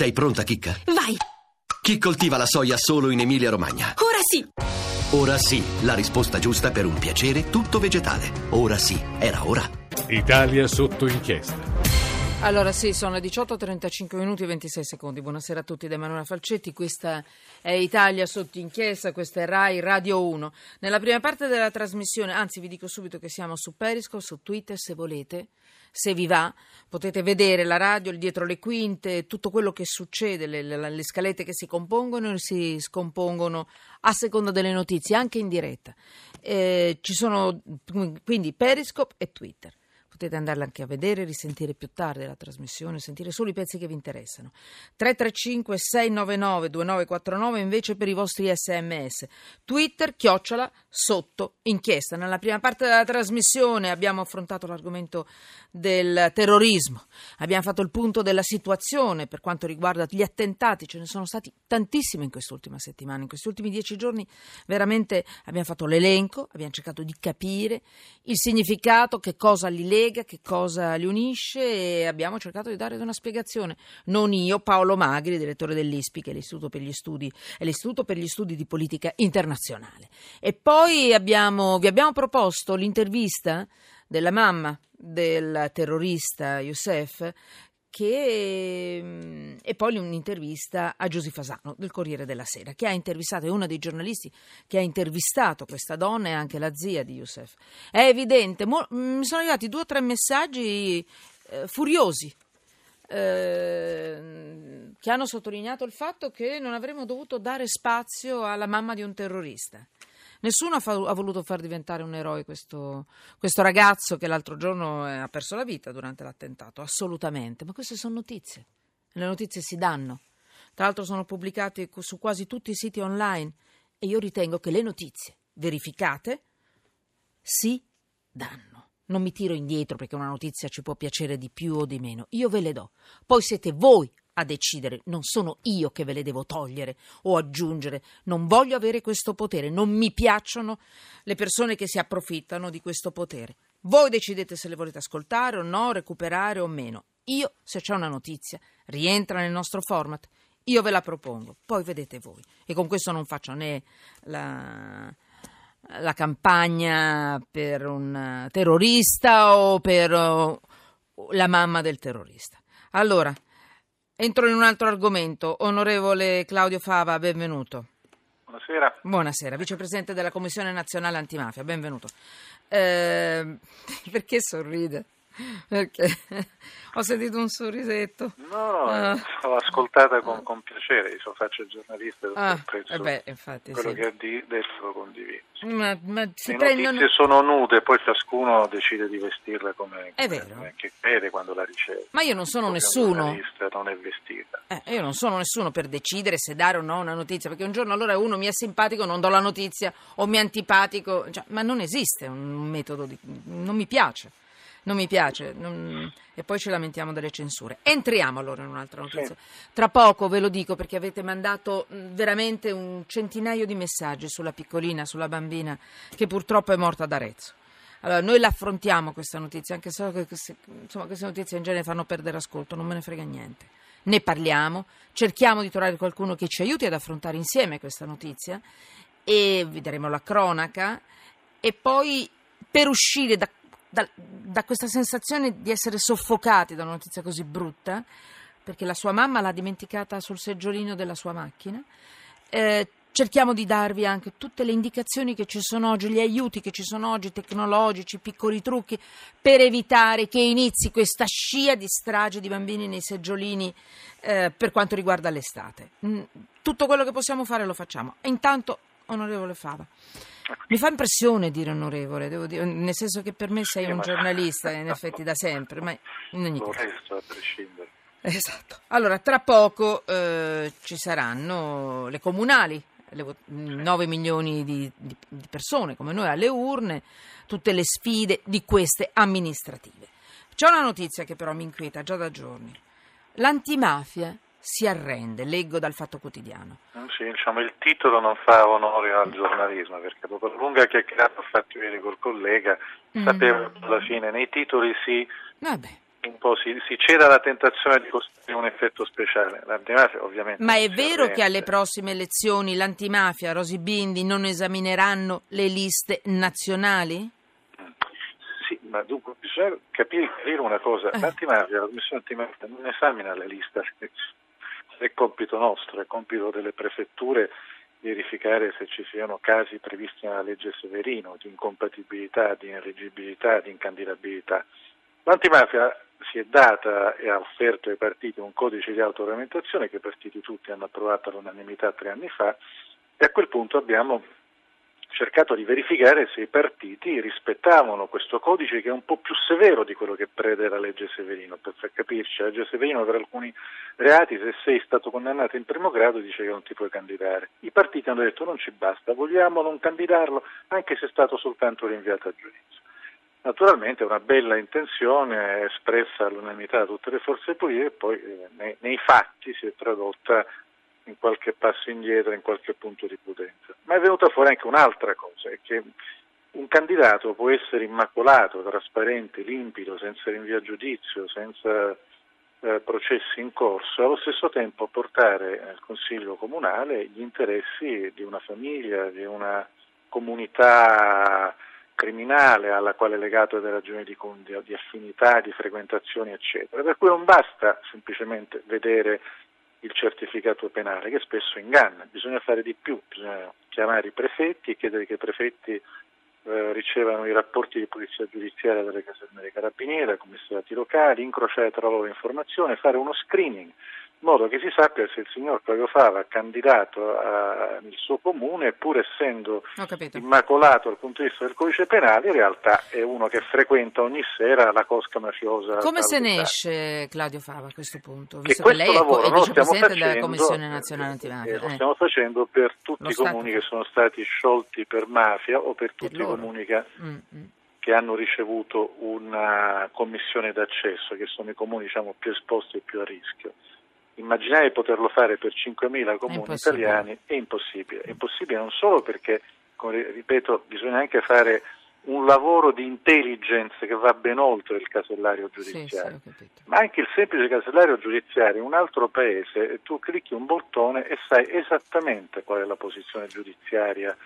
Sei pronta, Chicca? Vai! Chi coltiva la soia solo in Emilia-Romagna? Ora sì! Ora sì, la risposta giusta per un piacere tutto vegetale. Ora sì, era ora. Italia sotto inchiesta. Allora sì, sono le 18.35 minuti e 26 secondi. Buonasera a tutti da Emanuela Falcetti. Questa è Italia sotto inchiesta, questa è RAI Radio 1. Nella prima parte della trasmissione, anzi vi dico subito che siamo su Periscope, su Twitter se volete, se vi va, potete vedere la radio, il dietro le quinte, tutto quello che succede, le, le, le scalette che si compongono e si scompongono a seconda delle notizie, anche in diretta. Eh, ci sono quindi Periscope e Twitter potete andarla anche a vedere, risentire più tardi la trasmissione, sentire solo i pezzi che vi interessano. 335 699 2949 invece per i vostri sms. Twitter, chiocciola, sotto, inchiesta. Nella prima parte della trasmissione abbiamo affrontato l'argomento del terrorismo, abbiamo fatto il punto della situazione per quanto riguarda gli attentati, ce ne sono stati tantissimi in quest'ultima settimana, in questi ultimi dieci giorni veramente abbiamo fatto l'elenco, abbiamo cercato di capire il significato, che cosa li lega lega, che cosa li unisce e abbiamo cercato di dare una spiegazione. Non io, Paolo Magri, direttore dell'ISPI, che è l'Istituto per gli Studi, per gli Studi di Politica Internazionale. E poi abbiamo, vi abbiamo proposto l'intervista della mamma del terrorista Youssef che, mm, e poi un'intervista a Giusy Fasano del Corriere della Sera, che ha intervistato, è uno dei giornalisti che ha intervistato questa donna e anche la zia di Youssef. È evidente, mo, mm, mi sono arrivati due o tre messaggi eh, furiosi eh, che hanno sottolineato il fatto che non avremmo dovuto dare spazio alla mamma di un terrorista. Nessuno ha, fa- ha, voluto far diventare un eroe questo, questo ragazzo che l'altro giorno eh, ha perso la vita durante l'attentato, assolutamente, ma queste sono notizie, le notizie si danno, tra l'altro sono pubblicate su quasi tutti i siti online e io ritengo che le notizie verificate si danno. Non mi tiro indietro perché una notizia ci può piacere di più o di meno, io ve le do, poi siete voi a decidere, non sono io che ve le devo togliere o aggiungere, non voglio avere questo potere, non mi piacciono le persone che si approfittano di questo potere. Voi decidete se le volete ascoltare o no, recuperare o meno. Io, se c'è una notizia, rientra nel nostro format, io ve la propongo, poi vedete voi. E con questo non faccio né la, la campagna per un terrorista o per la mamma del terrorista. Allora, Entro in un altro argomento. Onorevole Claudio Fava, benvenuto. Buonasera. Buonasera, vicepresidente della Commissione nazionale antimafia, benvenuto. Eh, perché sorride? Perché ho sentito un sorrisetto. No, ah. l'ho ascoltata con, con, piacere, io faccio il giornalista, ah, eh beh, infatti, quello sì. che ha detto lo condivido. Ma, ma Le prendono... notizie sono nude, poi ciascuno decide di vestirla come, è vero. come che crede quando la riceve. Ma io non sono nessuno. non è vestita. Eh, io non sono nessuno per decidere se dare o no una notizia, perché un giorno allora uno mi è simpatico, non do la notizia, o mi è antipatico, cioè, ma non esiste un metodo di... non mi piace non mi piace non... e poi ci lamentiamo delle censure. Entriamo allora in un'altra notizia. Sì. Tra poco ve lo dico perché avete mandato veramente un centinaio di messaggi sulla piccolina, sulla bambina che purtroppo è morta ad Arezzo. Allora, noi l'affrontiamo questa notizia, anche se insomma, queste notizie in genere fanno perdere ascolto, non me ne frega niente. Ne parliamo, cerchiamo di trovare qualcuno che ci aiuti ad affrontare insieme questa notizia e vedremo la cronaca e poi per uscire da da, da questa sensazione di essere soffocati da una notizia così brutta, perché la sua mamma l'ha dimenticata sul seggiolino della sua macchina. Eh, cerchiamo di darvi anche tutte le indicazioni che ci sono oggi, gli aiuti che ci sono oggi, tecnologici, piccoli trucchi, per evitare che inizi questa scia di strage di bambini nei seggiolini eh, per quanto riguarda l'estate. Mm, tutto quello che possiamo fare lo facciamo. Intanto, onorevole Fava. Mi fa impressione dire onorevole, devo dire, nel senso che per me sei sì, un giornalista in effetti da sempre, ma in ogni Lo caso. resto a prescindere. Esatto. Allora, tra poco eh, ci saranno le comunali, le, 9 milioni di, di, di persone come noi alle urne, tutte le sfide di queste amministrative. C'è una notizia che però mi inquieta già da giorni. L'antimafia si arrende, leggo dal Fatto Quotidiano. Mm, sì, diciamo, il titolo non fa onore al giornalismo perché dopo la lunga chiacchierata ho fatto ieri col collega, mm. sapevo alla fine nei titoli si, un po' si, si ceda alla tentazione di costruire un effetto speciale. L'antimafia ovviamente... Ma è vero arrende. che alle prossime elezioni l'antimafia, Rosi Bindi, non esamineranno le liste nazionali? Sì, ma dunque bisogna capire, capire una cosa. Eh. L'antimafia, la Commissione antimafia non esamina le liste, compito nostro, è compito delle prefetture verificare se ci siano casi previsti nella legge Severino di incompatibilità, di ineleggibilità, di incandidabilità. L'antimafia si è data e ha offerto ai partiti un codice di autoregolamentazione che i partiti tutti hanno approvato all'unanimità tre anni fa e a quel punto abbiamo cercato di verificare se i partiti rispettavano questo codice che è un po' più severo di quello che prevede la legge Severino. Per far capirci, la legge Severino per alcuni reati, se sei stato condannato in primo grado, dice che non ti puoi candidare. I partiti hanno detto non ci basta, vogliamo non candidarlo anche se è stato soltanto rinviato a giudizio. Naturalmente è una bella intenzione espressa all'unanimità da tutte le forze politiche e poi eh, nei, nei fatti si è tradotta in qualche passo indietro, in qualche punto di prudenza. Ma è venuta fuori anche un'altra cosa, è che un candidato può essere immacolato, trasparente, limpido, senza rinvio a giudizio, senza eh, processi in corso, allo stesso tempo portare al Consiglio Comunale gli interessi di una famiglia, di una comunità criminale alla quale è legato delle ragioni di, di affinità, di frequentazioni, eccetera. Per cui non basta semplicemente vedere il certificato penale che spesso inganna, bisogna fare di più, bisogna chiamare i prefetti e chiedere che i prefetti eh, ricevano i rapporti di polizia giudiziaria dalle caserme dei carabinieri, dai commissariati locali, incrociare tra loro informazioni, fare uno screening in modo che si sappia se il signor Claudio Fava, candidato a, nel suo comune, pur essendo immacolato dal punto di vista del codice penale, in realtà è uno che frequenta ogni sera la cosca mafiosa. Come se ne esce Claudio Fava a questo punto? Che Visto che, lei questo è, co- lavoro è lo stiamo vicepresidente della facendo, Commissione Nazionale eh, Antimafia. eh, lo eh. stiamo facendo per tutti Lo i comuni che sono stati sciolti per mafia o per tutti i loro. comuni che, Mm, mm. che hanno ricevuto una commissione d'accesso, che sono i comuni diciamo, più esposti e più a rischio. Immaginare di poterlo fare per 5.000 comuni impossibile. italiani è impossibile. È impossibile non solo perché, come ripeto, bisogna anche fare un lavoro di intelligence che va ben oltre il casellario Sì, sì, giudiziario. ho capito. Ma anche il semplice casellario giudiziario in un altro paese, tu clicchi un bottone e sai esattamente qual è la posizione giudiziaria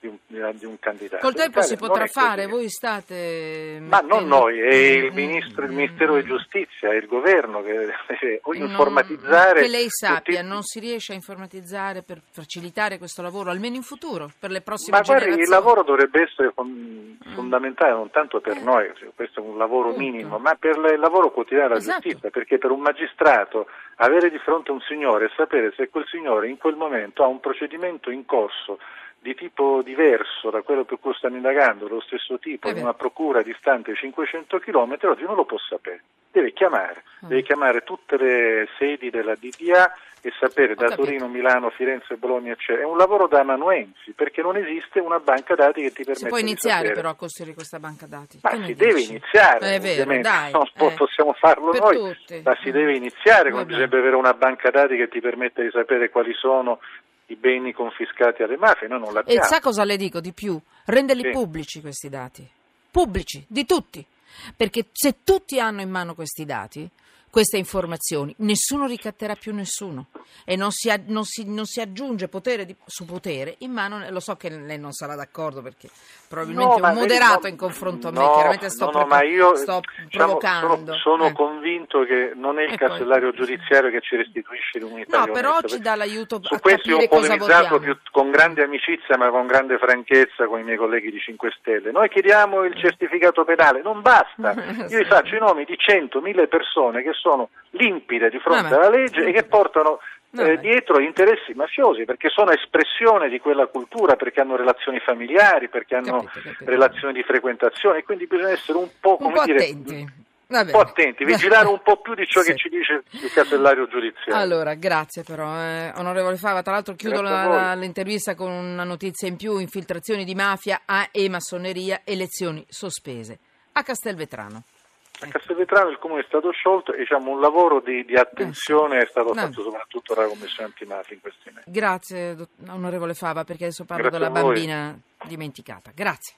di un, di un candidato. Col tempo si potrà non fare, voi state... Ma non mettendo- noi, è il Mm, ministro, il mm, Ministero mm. di Giustizia, è il governo che deve Non- informatizzare. Che lei sappia, tutti- non si riesce a informatizzare per facilitare questo lavoro, almeno in futuro, per le prossime Ma guardi, generazioni. il lavoro dovrebbe essere fon- fondamentale non tanto per Eh. noi, questo è un lavoro Punto. minimo, ma per il lavoro quotidiano della Esatto. giustizia, perché per un magistrato avere di fronte un signore e sapere se quel signore in quel momento ha un procedimento in corso di tipo diverso da quello per cui stanno indagando, dello stesso tipo, È in una procura distante 500 km, oggi non lo può sapere. Deve chiamare, Mm. deve chiamare tutte le sedi della DDA e sapere Ho da capito. Torino, Milano, Firenze, Bologna, eccetera. È un lavoro da amanuensi, perché non esiste una banca dati che ti permette Si può di iniziare però a costruire questa banca dati. Ma Che si deve dici? iniziare, È vero, dai. non eh. possiamo farlo Per noi, tutti. ma si Eh. deve iniziare, come bisogna avere una banca dati che ti permette di sapere quali sono i beni confiscati alle mafie, noi non E l'abbiamo. sa cosa le dico di più? Renderli Sì. pubblici questi dati. Pubblici, di tutti. Perché se tutti hanno in mano questi dati, queste informazioni, nessuno ricatterà più nessuno. E non si, non si- non si aggiunge potere di- su potere in mano. Lo so che lei non sarà d'accordo perché probabilmente No, è un moderato vedi, in confronto a me. no, Chiaramente sto, no, no, ma io, sto diciamo, provocando. Sono, sono Eh. convinto che non è il E poi- casellario giudiziario che ci restituisce l'unità No, però onesta. ci dà l'aiuto Su a questo ho polemizzato più, con grande amicizia ma con grande franchezza con i miei colleghi di 5 Stelle. Noi chiediamo il certificato penale, non basta. Io vi faccio i nomi di 100, 1000 persone che sono limpide di fronte alla legge e che portano eh, dietro interessi mafiosi perché sono espressione di quella cultura, perché hanno relazioni familiari, perché hanno Capito, capito. relazioni di frequentazione quindi bisogna essere un po', Un po' dire, attenti. Un po' attenti, vigilare un po' più di ciò Sì. che ci dice il casellario giudiziario. Allora, grazie però, eh, onorevole Fava. Tra l'altro chiudo la- l'intervista con una notizia in più, infiltrazioni di mafia a e massoneria, elezioni sospese. A Castelvetrano. A Castelvetrano il comune è stato sciolto e diciamo, un lavoro di, di attenzione è stato fatto soprattutto dalla Commissione antimafia in questi mesi. Grazie, onorevole Fava, perché adesso parlo Grazie della bambina dimenticata. Grazie.